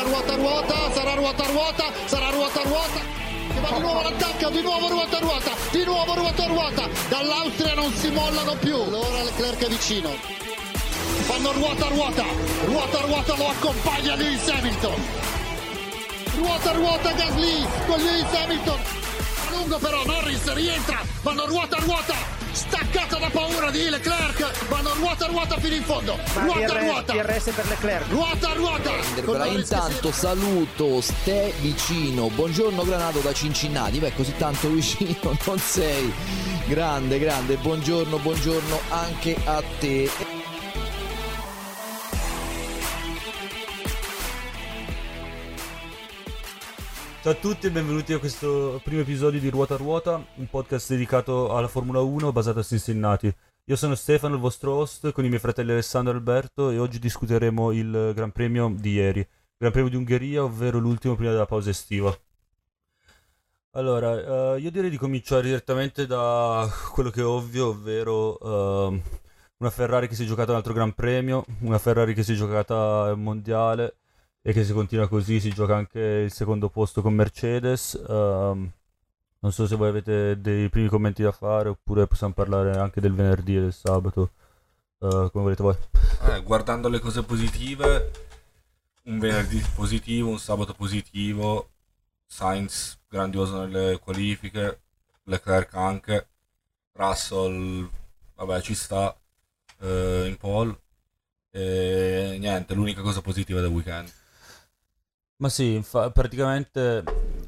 sarà ruota ruota, sarà ruota ruota, sarà ruota ruota. Che va di nuovo all'attacco, di nuovo ruota ruota, di nuovo ruota ruota. Dall'Austria non si mollano più. Allora Leclerc è vicino. Fanno ruota ruota, ruota ruota lo accompagna Lewis Hamilton. Ruota ruota Gasly con Lewis Hamilton. A lungo però Norris rientra, vanno ruota ruota staccata da paura di Leclerc vanno ruota ruota fino in fondo ruota DRS, ruota DRS per Leclerc ruota ruota che intanto si- saluto Ste vicino. Buongiorno Granato da Cincinnati. Beh, così tanto vicino non sei. Grande, grande. Buongiorno, buongiorno anche a te. Ciao a tutti e benvenuti a questo primo episodio di Ruota Ruota, un podcast dedicato alla Formula 1 basato a Cincinnati. Io sono Stefano, il vostro host, con i miei fratelli Alessandro e Alberto e oggi discuteremo il Gran Premio di ieri, Gran Premio di Ungheria, ovvero l'ultimo prima della pausa estiva. Allora, eh, io direi di cominciare direttamente da quello che è ovvio, ovvero ehm, una Ferrari che si è giocata un altro Gran Premio, una Ferrari che si è giocata il Mondiale e che se continua così si gioca anche il secondo posto con Mercedes. Ehm, non so se voi avete dei primi commenti da fare oppure possiamo parlare anche del venerdì e del sabato, eh, come volete voi. Eh, guardando le cose positive, un venerdì positivo, un sabato positivo, Sainz grandioso nelle qualifiche, Leclerc anche, Russell, vabbè ci sta eh, in pole, e niente, l'unica cosa positiva del weekend. Ma sì, infa- praticamente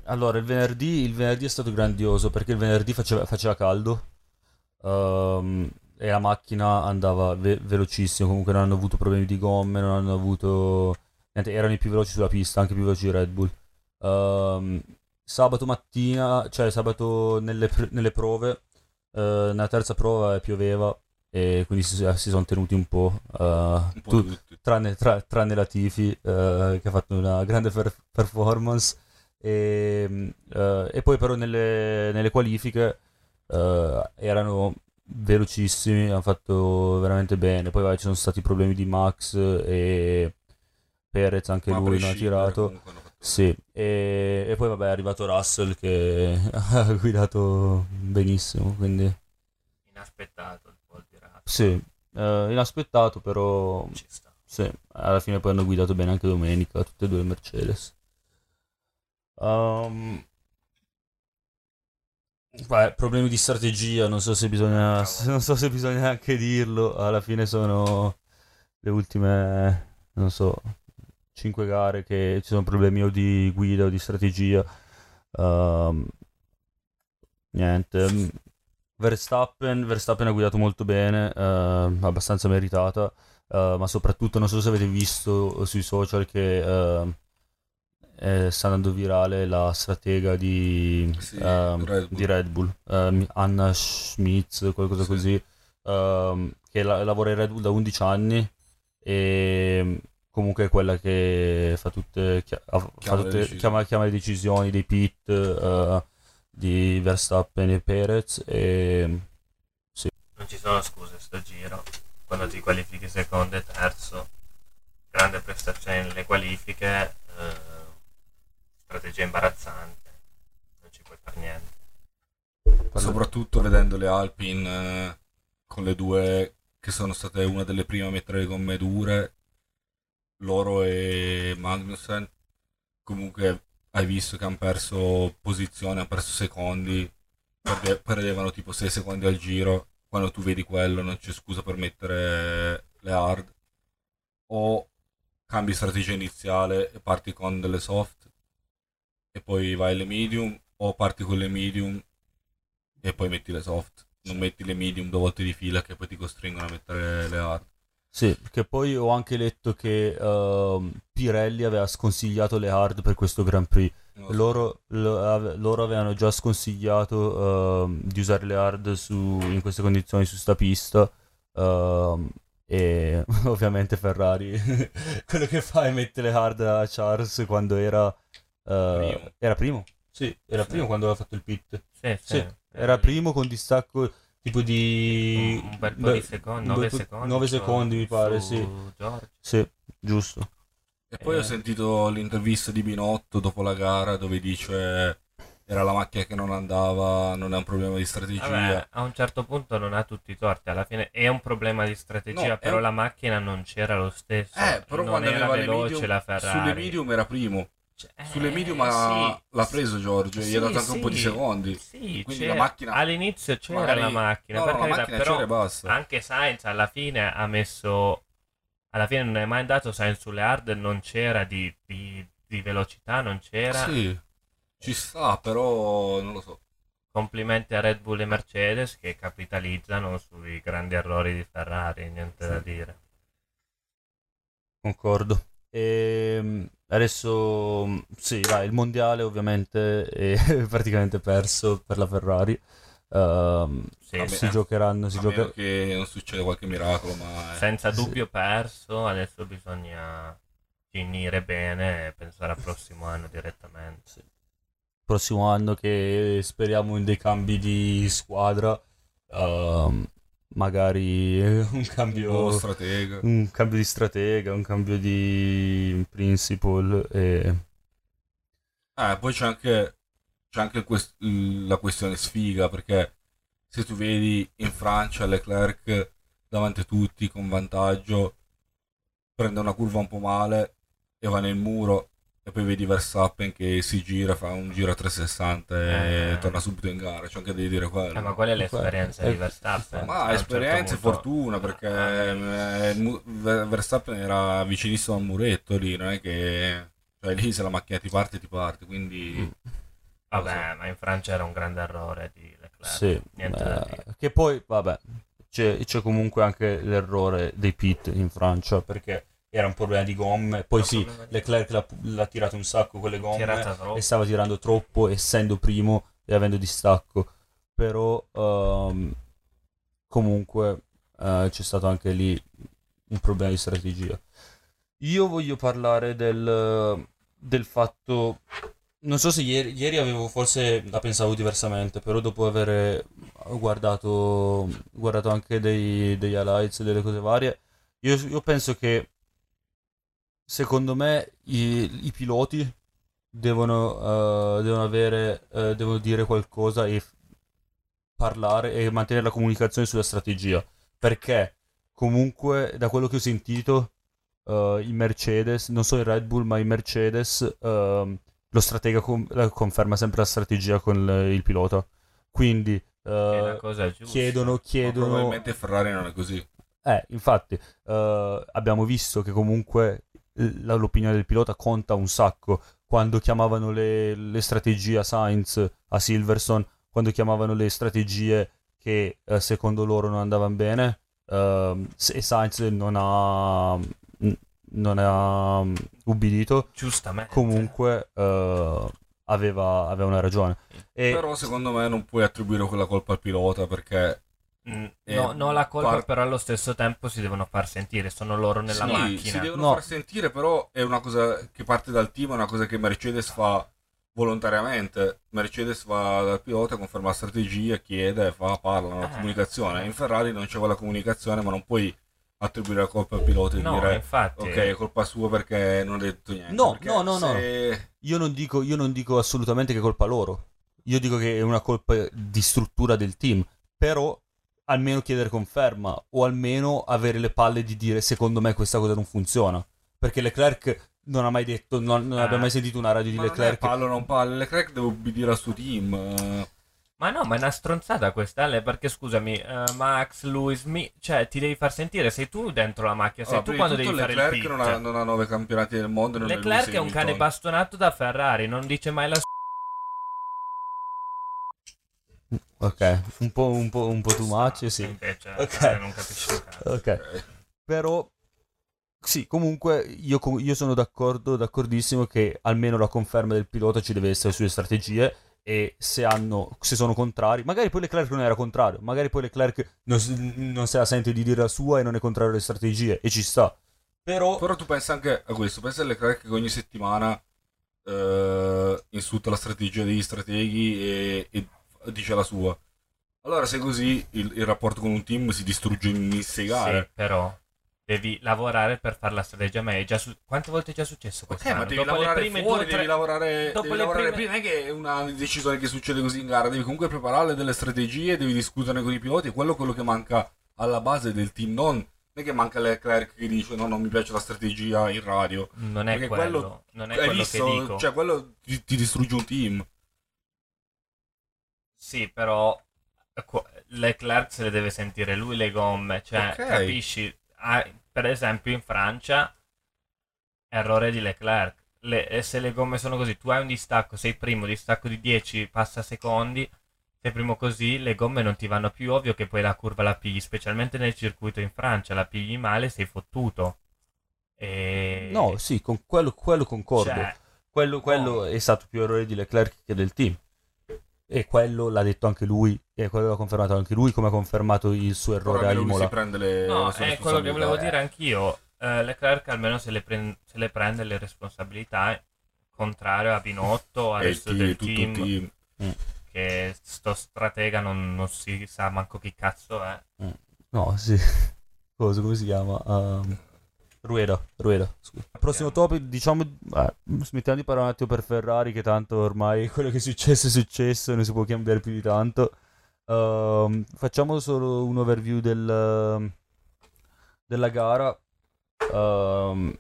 allora il venerdì, il venerdì è stato grandioso perché il venerdì faceva, faceva caldo ehm, e la macchina andava ve- velocissimo, comunque non hanno avuto problemi di gomme, non hanno avuto... niente, erano i più veloci sulla pista, anche più veloci di Red Bull. Ehm, sabato mattina, cioè sabato nelle, pr- nelle prove, eh, nella terza prova pioveva e quindi si, si sono tenuti un po'. eh, Un po' tu- tutti. tranne, tra- tranne Latifi eh, che ha fatto una grande per- performance e, eh, e poi però nelle, nelle qualifiche erano velocissimi hanno fatto veramente bene poi vai, ci sono stati problemi di Max e Perez anche Ma lui non ha tirato sì, e, e poi vabbè è arrivato Russell che ha guidato benissimo, quindi inaspettato il po' di rap. Sì, eh, inaspettato però Ci sta. sì, alla fine poi hanno guidato bene anche domenica, tutte e due le Mercedes. Ehm, beh, problemi di strategia, non so se bisogna, non so se bisogna anche dirlo, alla fine sono le ultime, non so, 5 gare che ci sono problemi o di guida o di strategia. Ehm, niente. Verstappen, Verstappen ha guidato molto bene, eh, abbastanza meritata. Uh, ma soprattutto non so se avete visto sui social che uh, eh, sta andando virale la stratega di, Sì, ehm, Red Bull. di Red Bull, ehm, Anna Schmitz, qualcosa Sì. così, ehm, che la- lavora in Red Bull da 11 anni e comunque è quella che fa tutte, fa Chiama le tutte- decisioni. chiama, chiama le decisioni dei pit eh, di Verstappen e Perez e Non ci sono scuse sto giro. Quando ti qualifichi secondo e terzo, grande prestazione nelle qualifiche, eh, strategia imbarazzante. Non ci puoi fare niente. Soprattutto vedendo le Alpine eh, con le due che sono state una delle prime a mettere le gomme dure, loro e Magnussen, comunque hai visto che hanno perso posizione, hanno perso secondi, perde- perdevano tipo 6 secondi al giro, quando tu vedi quello non c'è scusa per mettere le hard, o cambi strategia iniziale e parti con delle soft, e poi vai alle medium, o parti con le medium e poi metti le soft. Non metti le medium due volte di fila che poi ti costringono a mettere le hard. Sì, che poi ho anche letto che ehm, Pirelli aveva sconsigliato le hard per questo Grand Prix. Loro, lo- ave- loro avevano già sconsigliato ehm, di usare le hard su- in queste condizioni su sta pista. ehm, e ovviamente Ferrari quello che fa è mettere le hard a Charles quando era eh, Primo. era primo. Sì, era Sì. primo quando aveva fatto il pit. Sì, Sì, era primo con distacco tipo di Un bel po' beh, di secondi, un 9 bel po'- secondi. nove su- secondi mi pare, su sì. George. Sì, giusto. E poi Eh. ho sentito l'intervista di Binotto dopo la gara dove dice era la macchina che non andava, non è un problema di strategia. Vabbè, a un certo punto non ha tutti i torti, alla fine è un problema di strategia, No, però un- la macchina non c'era lo stesso. eh, però non quando era veloce medium, la Ferrari. sulle medium era primo. Cioè, Sulle eh, medium ha- sì. l'ha preso Giorgio, gli ha dato anche un po' di sì, secondi. Sì, Quindi la macchina- all'inizio c'era Magari- la macchina, No, no, la macchina però c'era e basta. anche Sainz alla fine ha messo alla fine non è mai andato Sainz sulle hard non c'era di, di- di velocità non c'era Sì, ci sta, però non lo so. complimenti a Red Bull e Mercedes che capitalizzano sui grandi errori di Ferrari niente da dire Concordo. E adesso sì, dai, il mondiale ovviamente è praticamente perso per la Ferrari. Ehm, Sì, Vabbè. si giocheranno, si A gioca- meno che non succeda qualche miracolo, ma... eh. senza Sì. dubbio perso adesso bisogna finire bene e pensare al prossimo anno direttamente prossimo anno che speriamo in dei cambi di squadra. ehm, magari un cambio, stratega. un cambio di stratega, un cambio di principal. E... Eh, poi c'è anche, c'è anche quest- la questione sfiga, perché se tu vedi in Francia Leclerc davanti a tutti con vantaggio, prende una curva un po' male e va nel muro, e poi vedi Verstappen che si gira, fa un giro a 360 e Eh. torna subito in gara. C'è anche da dire quello. Eh, ma qual è l'esperienza Eh, di Verstappen? Ma A un certo esperienza e fortuna perché eh, Verstappen era vicinissimo al muretto lì, non è che cioè lì se la macchina ti parte ti parte, quindi Vabbè, ma in Francia era un grande errore di Leclerc. Sì, Niente da eh, dire. che poi, vabbè, c'è, c'è comunque anche l'errore dei pit in Francia perché era un problema di gomme. Poi No, sì, Leclerc l'ha, l'ha tirato un sacco con le gomme e stava tirando troppo, essendo primo e avendo distacco. Però ehm, comunque eh, c'è stato anche lì un problema di strategia. Io voglio parlare del, del fatto. Non so se ieri, ieri avevo forse la pensavo diversamente, però dopo aver guardato, guardato anche dei, degli highlights e delle cose varie, io, io penso che secondo me i, i piloti devono, eh, devono avere, eh, devono dire qualcosa e f- parlare e mantenere la comunicazione sulla strategia. Perché comunque, da quello che ho sentito, eh, i Mercedes, non solo il Red Bull, ma i Mercedes, ehm, lo stratega la- conferma sempre la strategia con il, il pilota. Quindi giusta. chiedono, ma chiedono. probabilmente Ferrari non è così. Eh, infatti, abbiamo visto che comunque l'opinione del pilota conta un sacco. Quando chiamavano le, le strategie a Sainz, a Silverstone, quando chiamavano le strategie che eh, secondo loro non andavano bene, ehm, e Sainz non ha, non ha mm, ubbidito, Giustamente. comunque eh, aveva, aveva una ragione. E, Però secondo me non puoi attribuire quella colpa al pilota perché Mm, Eh, no, no, la colpa par- però allo stesso tempo si devono far sentire, sono loro nella sì, macchina. si devono No. far sentire, però è una cosa che parte dal team, è una cosa che Mercedes fa volontariamente. Mercedes va dal pilota, conferma la strategia, chiede, fa, parla, una Eh. comunicazione. In Ferrari non c'è quella comunicazione, ma non puoi attribuire la colpa al pilota e No, dire infatti. ok, è colpa sua perché non ha detto niente. No, no, no, no. se- Io non dico, io non dico assolutamente che è colpa loro. Io dico che è una colpa di struttura del team. Però almeno chiedere conferma o almeno avere le palle di dire secondo me questa cosa non funziona. Perché Leclerc non ha mai detto, non, non Ah. abbiamo mai sentito una radio di Ma non è Leclerc. pallo non pallo, Leclerc deve obbedire al suo team. eh. Ma no, ma è una stronzata questa, Ale, perché scusami, eh, Max, Lewis, mi... cioè ti devi far sentire, sei tu dentro la macchina, sei Allora, tu prima quando devi tutto fare il Leclerc pit. non ha, non ha nove campionati del mondo. Non Leclerc Lewis è un cane bastonato da Ferrari, non dice mai la s- Ok, un po', un po', un po' too much, sì. Invece, Ok. Ale non capisce un cazzo. Ok. Ok. Però sì, comunque io, io sono d'accordo, d'accordissimo che almeno la conferma del pilota ci deve essere sulle strategie e se hanno, se sono contrari, magari poi Leclerc non era contrario, magari poi Leclerc non, non se la sente di dire la sua e non è contrario alle strategie e ci sta. Però, Però tu pensa anche a questo, pensa a Leclerc che ogni settimana eh, insulta la strategia degli strateghi e, e dice la sua. Allora se così il, il rapporto con un team si distrugge in sei Sì, gare. però devi lavorare per fare la strategia meglio. È già su- Quante volte è già successo Ok, quest'anno? ma devi Dopo lavorare prime fuori, due, devi tre- lavorare, dopo devi lavorare prime- prima. Non è che è una decisione che succede così in gara, devi comunque preparare delle strategie, devi discutere con i piloti. E quello è quello che manca alla base del team. Non, non è che manca Leclerc che dice no, non mi piace la strategia in radio. Non è quello, quello- non è quello visto? che dico. Cioè, quello ti, ti distrugge un team. Sì, però qu- Leclerc se le deve sentire lui le gomme, cioè Ok. capisci? Ah, per esempio in Francia errore di Leclerc. Le- se le gomme sono così, tu hai un distacco, sei primo, distacco di 10, passa secondi, sei primo così, le gomme non ti vanno più, ovvio che poi la curva la pigli, specialmente nel circuito in Francia, la pigli male, sei fottuto. E... No, sì, con quello, quello concordo. Cioè, quello quello è stato più errore di Leclerc che del team. E quello l'ha detto anche lui, e quello l'ha confermato anche lui, come ha confermato il suo errore a Imola. prende le, No, le è quello che volevo responsabilità. dire anch'io. Eh, Leclerc almeno se le, pren- se le prende le responsabilità, contrario a Binotto, al resto team, del tutto il team, team. che sto stratega non, non si sa manco chi cazzo è. No, sì. Cosa, come si chiama? Um, Rueda, Rueda, scusa. Prossimo topic, diciamo, eh, smettiamo di parlare un attimo per Ferrari, che tanto ormai quello che è successo è successo, non si può cambiare più di tanto. Ehm, facciamo solo un overview del, della gara. Ehm,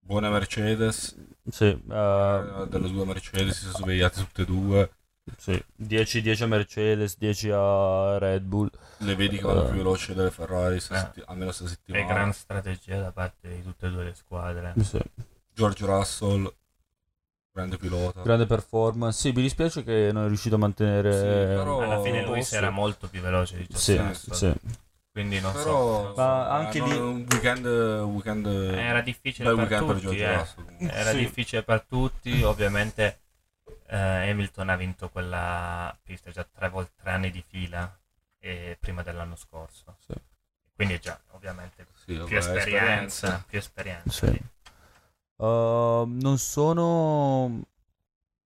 Buona Mercedes. sì, eh, eh, delle due Mercedes si sono svegliate tutte e due. Sì, 10, 10 a Mercedes, 10 a Red Bull. Le vedi che vanno Eh. più veloci delle Ferrari, Eh. setti- almeno questa È settimana. gran strategia da parte di tutte e due le squadre. Sì. George Russell, grande pilota. Grande performance. Sì, mi dispiace che non è riuscito a mantenere. Sì, però- Alla fine lui sì. era molto più veloce di Sì, Russell, sì. quindi non Però so. Ma anche non- lì- un weekend, weekend Era difficile per weekend per tutti, George eh. Era Sì. difficile per tutti, ovviamente eh, Hamilton ha vinto quella pista già tre, vol- tre anni di fila e prima dell'anno scorso. Sì. Quindi è già ovviamente Sì, vabbè, più esperienza, esperienza. più esperienza. Sì. Uh, non sono.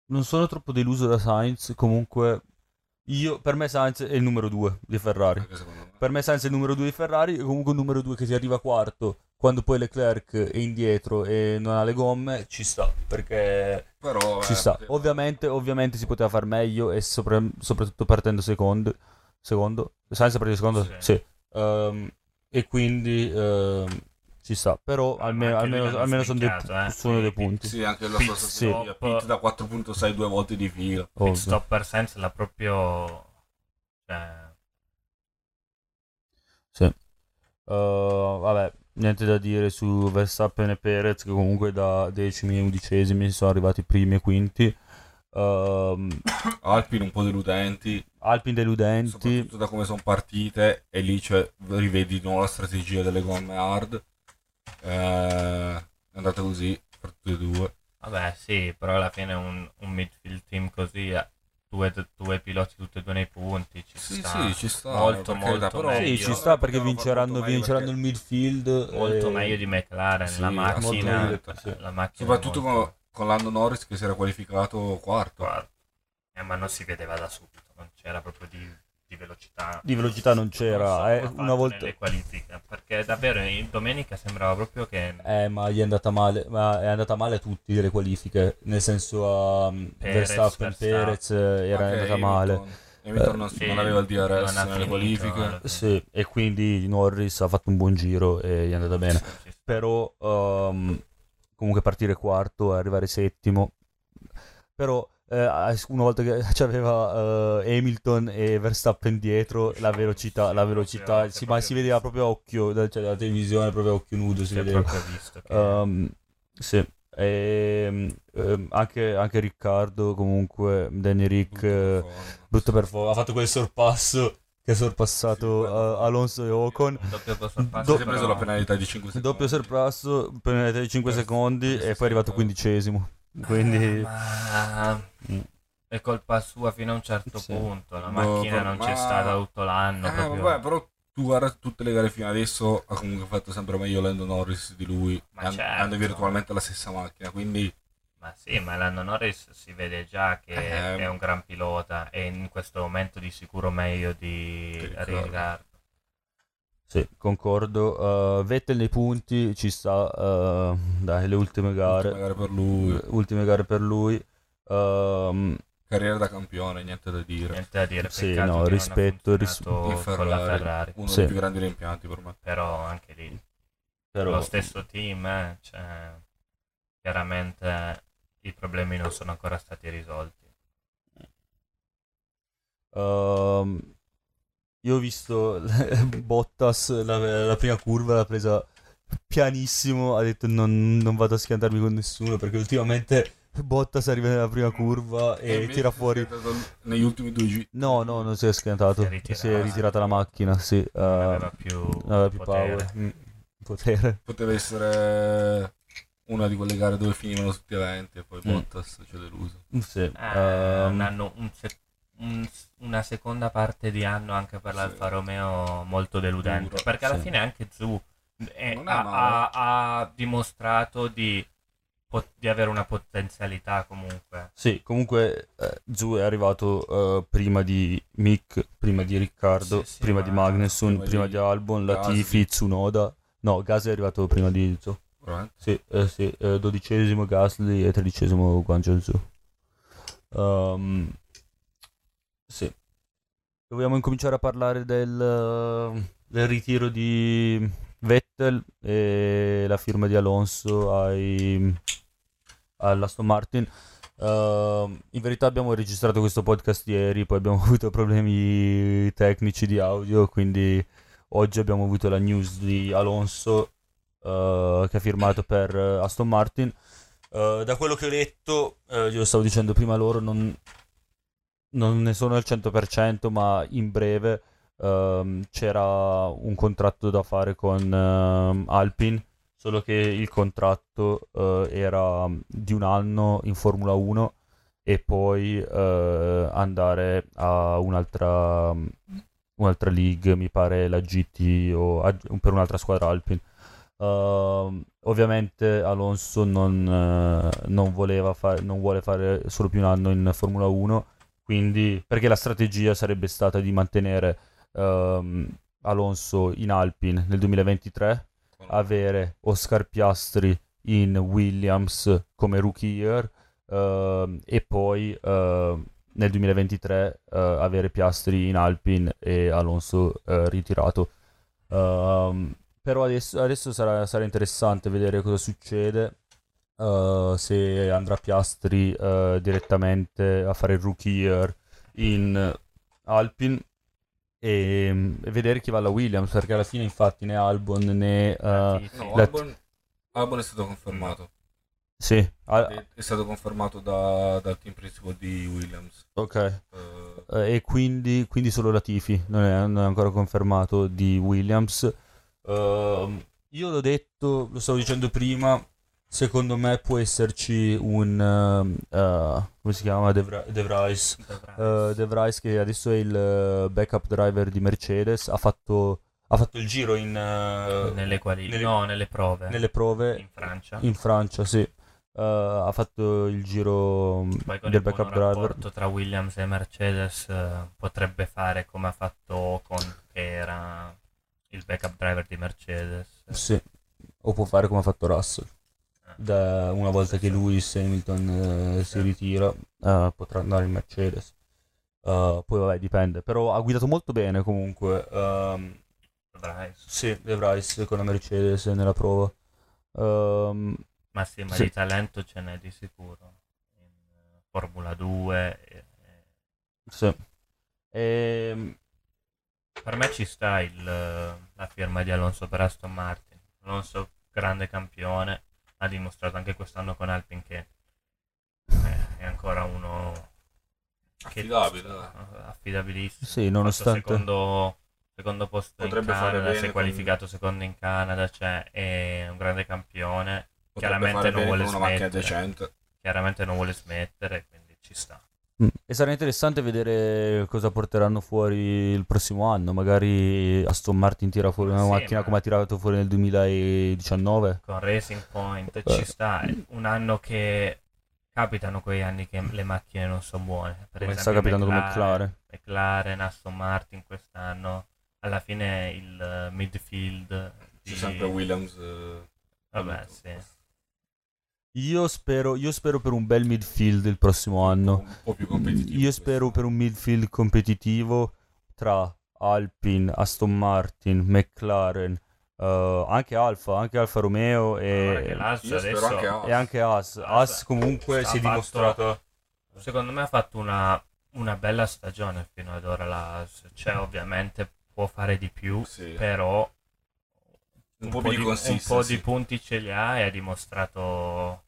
Non sono troppo deluso da Sainz. Comunque, io, per me, Sainz è il numero 2 di Ferrari. Per me, Sainz è il numero 2 di Ferrari. E comunque, un numero 2 che si arriva quarto. Quando poi Leclerc è indietro e non ha le gomme, ci sta. Perché Però ci eh, sta. poteva- Ovviamente, ovviamente si poteva far meglio. E sopra- soprattutto partendo secondo. Secondo. Sainz è partito secondo? Sì. Sì. Ehm, e quindi ehm, ci sta. Però almeno, almeno, almeno sono, dei, eh. sono dei Sì, punti. Sì, anche la sua strategia. Pit da 4.6 due volte di fila. Pit Ovvio. stop per Sainz l'ha proprio... Cioè, Sì. Uh, vabbè, niente da dire su Verstappen e Perez che comunque da decimi e undicesimi sono arrivati primi e quinti. Ehm, Alpine un po' deludenti, Alpine deludenti. soprattutto da come sono partite. E lì cioè, rivedi di nuovo la strategia delle gomme hard. Eh, è andata così per tutte e due. Vabbè, sì, però alla fine un, un midfield team così, eh, due, due piloti tutti e due nei punti, ci Sì, sta. sì, ci sta. Molto, molto però- meglio. Sì, ci sta perché vinceranno, vinceranno perché- il midfield. Molto e- meglio di McLaren, Sì, la macchina, sì. la macchina Soprattutto molto- con, con Lando Norris che si era qualificato quarto. Guarda. Eh, ma non si vedeva da subito, non c'era proprio di, di velocità. Di velocità non c'era, so eh, una volta- nelle qualifiche, perché davvero in domenica sembrava proprio che Eh, ma gli è andata male, ma è andata male a tutti le qualifiche, nel senso a um, Perez, Verstappen. Perez eh, era Anche andata male. Hamilton Eh, non, sì, non aveva il DRS nelle finito, qualifiche. Sì, e quindi Norris ha fatto un buon giro e gli è andata bene. Ci sta. Però um, comunque partire quarto e arrivare settimo. Però eh, una volta che c'aveva eh, Hamilton e Verstappen dietro, la velocità, la velocità, si sì, ma si vedeva proprio a occhio, da- cioè dalla televisione, proprio a occhio nudo si vedeva. visto che Um, sì, e, ehm, anche, anche Riccardo comunque, Danny Rick, eh, brutto performance, ha fatto quel sorpasso che ha sorpassato Sì, eh, Alonso e Ocon. doppio sorpasso, Do- preso la penalità di 5 secondi. Doppio sorpasso, penalità di 5 Eh, secondi e poi è arrivato quindicesimo. Quindi... Ma. È colpa sua fino a un certo Sì. punto. La macchina però- non c'è ma- stata tutto l'anno. Eh, vabbè, però tu guarda tutte le gare fino adesso ha comunque fatto sempre meglio Lando Norris di lui. Ma certo. Hanno virtualmente la stessa macchina, quindi Ma sì, ma l'anno Norris si vede già che Eh, è un gran pilota e in questo momento di sicuro meglio di. Riccardo. Sì, concordo. Uh, Vettel nei punti ci sta, uh, dai, le ultime gare. Ultime gare per lui. Ultime gare per lui. Um, Carriera da campione, niente da dire. Niente da dire, Sì, no, che rispetto- non ha ris- con la Ferrari, Ferrari. uno Sì. dei più grandi rimpianti per me. Però anche lì, però, lo stesso team, eh, cioè, chiaramente i problemi non sono ancora stati risolti. Ehm, io ho visto Bottas, la, la prima curva l'ha presa pianissimo, ha detto non, non vado a schiantarmi con nessuno perché ultimamente Bottas arriva nella prima curva e invece tira fuori... Negli ultimi due giri. No, no, non si è schiantato, Si è ritirato. si è ritirata la macchina, sì. eh, Non aveva più, non aveva più potere. power. Mm, potere. Poteva essere una di quelle gare dove finivano tutti eventi e poi Mm. Bottas ci ha deluso. Sì, Eh, ehm, un anno- un se- un- una seconda parte di anno anche per Sì. l'Alfa Romeo molto deludente Duro, perché alla sì. fine anche Zu eh, è ha, male. ha- ha dimostrato di, pot- di avere una potenzialità comunque Sì, comunque eh, Zu è arrivato eh, prima di Mick, prima di Riccardo, Sì, sì, prima ma di Magnussen, prima prima, di di Albon. Latifi, Tsunoda. No, Gasly è arrivato prima di Zu. Veramente? Sì, eh, sì, eh, dodicesimo Gasly e tredicesimo Guan Zhou. Um, sì. Dobbiamo incominciare a parlare del, del ritiro di Vettel e la firma di Alonso ai, all'Aston Martin. Uh, in verità abbiamo registrato questo podcast ieri, poi abbiamo avuto problemi tecnici di audio, quindi oggi abbiamo avuto la news di Alonso uh, che ha firmato per Aston Martin. Uh, da quello che ho letto, uh, io lo stavo dicendo prima loro, non, non ne sono al 100%, ma in breve ehm, c'era un contratto da fare con ehm, Alpine, solo che il contratto eh, era di un anno in Formula 1 e poi eh, andare a un'altra, un'altra league, mi pare la GT o a- per un'altra squadra Alpine. Ehm, ovviamente Alonso non, eh, non voleva fa- non vuole fare solo più un anno in Formula 1 quindi perché la strategia sarebbe stata di mantenere ehm, Alonso in Alpine nel 2023 avere Oscar Piastri in Williams come rookie year ehm, e poi ehm, nel 2023 eh, avere Piastri in Alpine e Alonso eh, ritirato. Ehm, però adesso, adesso sarà, sarà interessante vedere cosa succede eh, se andrà Piastri direttamente a fare il rookie year in Alpine e, e vedere chi va alla Williams perché alla fine infatti né Albon né Latifi. No, Albon, Albon è stato confermato. sì È, è stato confermato da- dal team principal di Williams. ok Eh, e quindi, quindi solo Latifi non è, non è ancora confermato di Williams Ehm, io l'ho detto lo stavo dicendo prima secondo me può esserci un ehm, eh, come si chiama? De, Vra- De Vries Dovrà- Eh, De Vries che adesso è il backup driver di Mercedes ha fatto, ha fatto il giro in, nelle, quali- nelle- no, nelle prove. nelle prove in Francia. In Francia sì. Ha fatto il giro mm, del il backup driver. rapporto tra Williams e Mercedes potrebbe fare come ha fatto Ocon che era il backup driver di Mercedes. Sì. O può fare come ha fatto Russell. Da- una volta che Lewis Hamilton eh, si ritira eh, potrà andare in Mercedes. Eh, poi vabbè dipende. Però ha guidato molto bene comunque. Dovrai- sì De con la Mercedes nella prova. Ehm, ma sì ma Sì. di talento ce n'è di sicuro. In eh, Formula 2 e- e- sì. Ehm, per me ci sta il, la firma di Alonso per Aston Martin. Alonso grande campione ha dimostrato anche quest'anno con Alpine che eh, è ancora uno che- affidabile. dai. affidabilissimo sì nonostante secondo, secondo posto Potrebbe in Canada, si è con- qualificato secondo in Canada, cioè è un grande campione, Potrebbe chiaramente non vuole con smettere. decente. chiaramente non vuole smettere, quindi ci sta. Mm. E sarà interessante vedere cosa porteranno fuori il prossimo anno. Magari Aston Martin tira fuori una Sì, macchina ma- come ha tirato fuori nel 2019. Con Racing Point Eh. ci sta, un anno che capitano quei anni che le macchine non sono buone. Per Come esempio sta capitando con McLaren. McLaren, Aston Martin quest'anno, alla fine il eh, midfield C'è di... sempre Williams. eh, Vabbè, sì. Io spero, io spero per un bel midfield il prossimo anno. Un po' più competitivo. Io spero per un midfield competitivo tra Alpine, Aston Martin, McLaren, eh, anche Alfa, anche Alfa Romeo e, spero adesso anche Haas. e anche Haas. Haas comunque ha si è fatto- dimostrato... Secondo me ha fatto una, una bella stagione fino ad ora la. Cioè, ovviamente può fare di più, Sì. però un, po' più di un po' di punti ce li ha e ha dimostrato,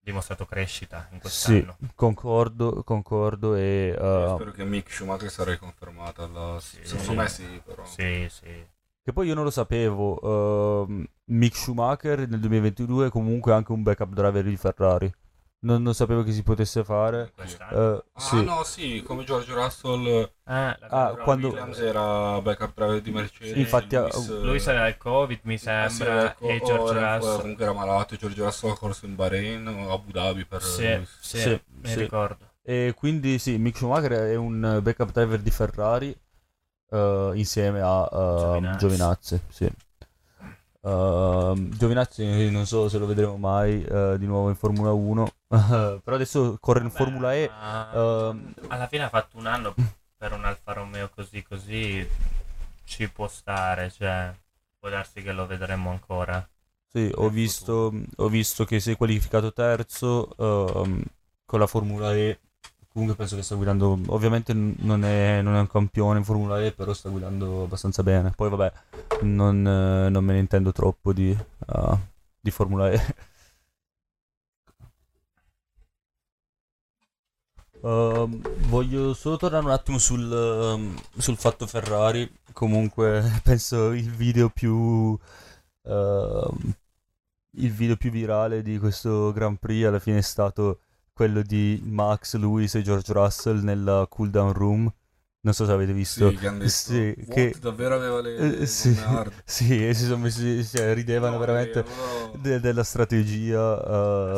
dimostrato crescita in Sì, quest'anno. concordo, concordo e... Io eh, spero che Mick Schumacher sarà riconfermata. alla- Sì, Secondo sì. me sì, però. Sì, sì. Che poi io non lo sapevo, ehm, Mick Schumacher nel 2022 è comunque anche un backup driver di Ferrari. Non, non sapevo che si potesse fare. Quest'anno. Eh, Ah sì. no, sì, come George Russell. Eh, Ah, quando- Williams era backup driver di Mercedes. Infatti, Lewis, eh, lui sarà il Covid, mi eh, sembra, ecco, e George era- Russell. Comunque era malato. George Russell ha corso in Bahrain o Abu Dhabi per Sì, sì, Sì, mi sì. ricordo. E quindi sì, Mick Schumacher è un backup driver di Ferrari eh, insieme a eh, Giovinazzi. Giovinazzi. Sì. Ehm, Giovinazzi non so se lo vedremo mai eh, di nuovo in Formula 1, però adesso corre in Vabbè, Formula E. ehm, alla fine ha fatto un anno per un Alfa Romeo così così ci può stare, cioè può darsi che lo vedremo ancora. Sì, ho visto, ho visto che si è qualificato terzo ehm, con la Formula E. Comunque penso che sta guidando. Ovviamente non è, non è un campione in Formula E, però sta guidando abbastanza bene. Poi vabbè, non, eh, non me ne intendo troppo di, eh, di Formula E. Ehm, voglio solo tornare un attimo sul, ehm, sul fatto Ferrari. Comunque, penso il video più. ehm, il video più virale di questo Grand Prix alla fine è stato quello di Max, Lewis e George Russell nella cooldown room. Non so se avete visto. Sì, che hanno detto, Sì, "What? che- davvero aveva le, Eh, le sì, gomme hard?" sì, e si sono messi, cioè, ridevano No, veramente eh, però- de- della strategia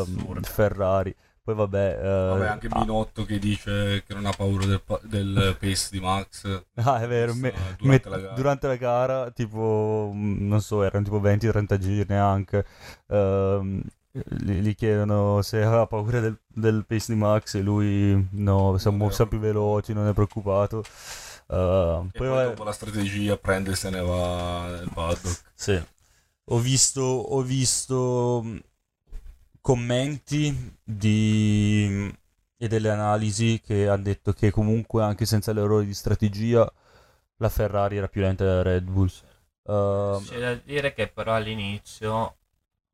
Assurdo. Ferrari. Poi vabbè, eh, Vabbè, anche ah, Binotto che dice che non ha paura del, pa- del pace di Max. Ah, è vero, me- Durante me- la gara. durante la gara, tipo, mm, non so, erano tipo 20-30 giri neanche. Ehm, gli, gli chiedono se aveva paura del, del pace di Max e lui no, siamo, siamo più veloci, non è preoccupato. E poi poi dopo la strategia prende e se ne va nel paddock. sì. Ho visto, ho visto mh, commenti di, e delle analisi che hanno detto che comunque anche senza l'errore di strategia la Ferrari era più lenta della Red Bull. Ehm, C'è da dire che però all'inizio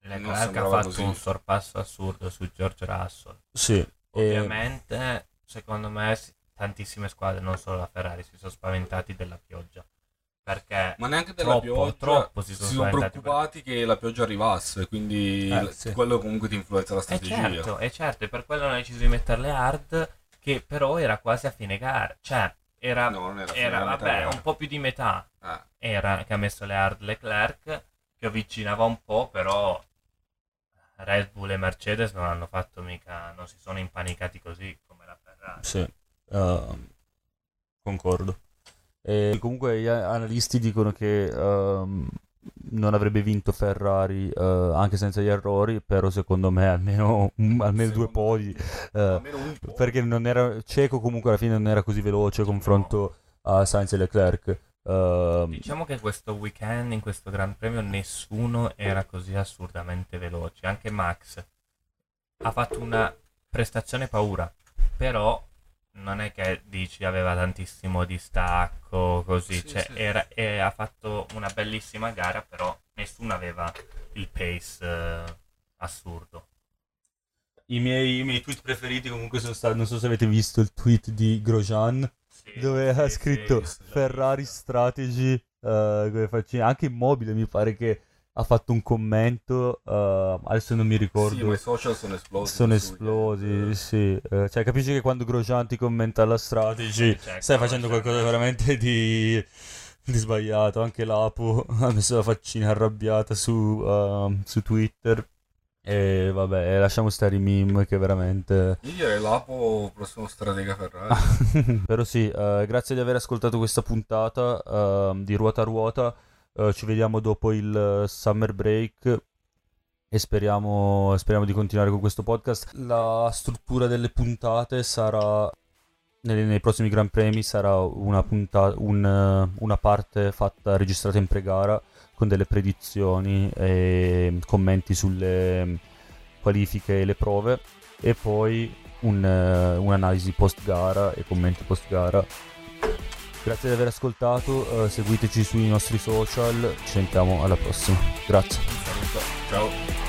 Leclerc ha sembrava fatto così. un sorpasso assurdo su George Russell. sì, e- Ovviamente, secondo me, tantissime squadre, non solo la Ferrari, si sono spaventati della pioggia. Perché Ma neanche della Troppo, pioggia. troppo si sono spaventati preoccupati che la pioggia arrivasse, quindi Eh, sì. quello comunque ti influenza la è strategia. certo, è certo, e per quello hanno deciso di metterle hard, che però era quasi a fine gara. Cioè, era, No, non era era vabbè, un po' più di metà. Ah, Era che ha messo le hard Leclerc, che avvicinava un po', però Red Bull e Mercedes non hanno fatto mica, non si sono impanicati così come la Ferrari. Sì, ehm, concordo. E comunque gli analisti dicono che ehm, non avrebbe vinto Ferrari eh, anche senza gli errori, però secondo me almeno, un- almeno due podi. eh, almeno po'. perché non era, Ceco comunque alla fine non era così veloce confronto a Sainz e Leclerc. Ehm, Diciamo che questo weekend, in questo Gran Premio, nessuno era così assurdamente veloce. Anche Max ha fatto una prestazione paura, però non è che dici aveva tantissimo distacco, così. Sì, cioè, sì. era- e ha fatto una bellissima gara, però nessuno aveva il pace eh, assurdo. I miei, i miei tweet preferiti comunque sono stati, non so se avete visto il tweet di Grosjean. Sì, dove ha scritto Ferrari. Strategy, eh, facci- anche Immobile mi pare che ha fatto un commento, eh, adesso non mi ricordo, Sì, ma i social sono esplosi. sono questo esplosi, weekend. sì, Eh, cioè capisci che quando Grosjean ti commenta la Strategy Cioè, stai facendo qualcosa veramente di, di sbagliato, anche Lapo ha messo la faccina arrabbiata su, ehm, su Twitter. E vabbè, lasciamo stare i meme che veramente... Io direi Lapo, prossimo stratega Ferrari. Però sì, uh, grazie di aver ascoltato questa puntata uh, di Ruota a Ruota. Uh, ci vediamo dopo il summer break e speriamo, speriamo, di continuare con questo podcast. La struttura delle puntate sarà... Nei, nei prossimi Gran Premi sarà una, punta, un, una parte fatta registrata in pre-gara con delle predizioni e commenti sulle qualifiche e le prove e poi un, un'analisi post gara e commenti post gara. Grazie di aver ascoltato, uh, seguiteci sui nostri social, ci sentiamo alla prossima. Grazie. Ciao.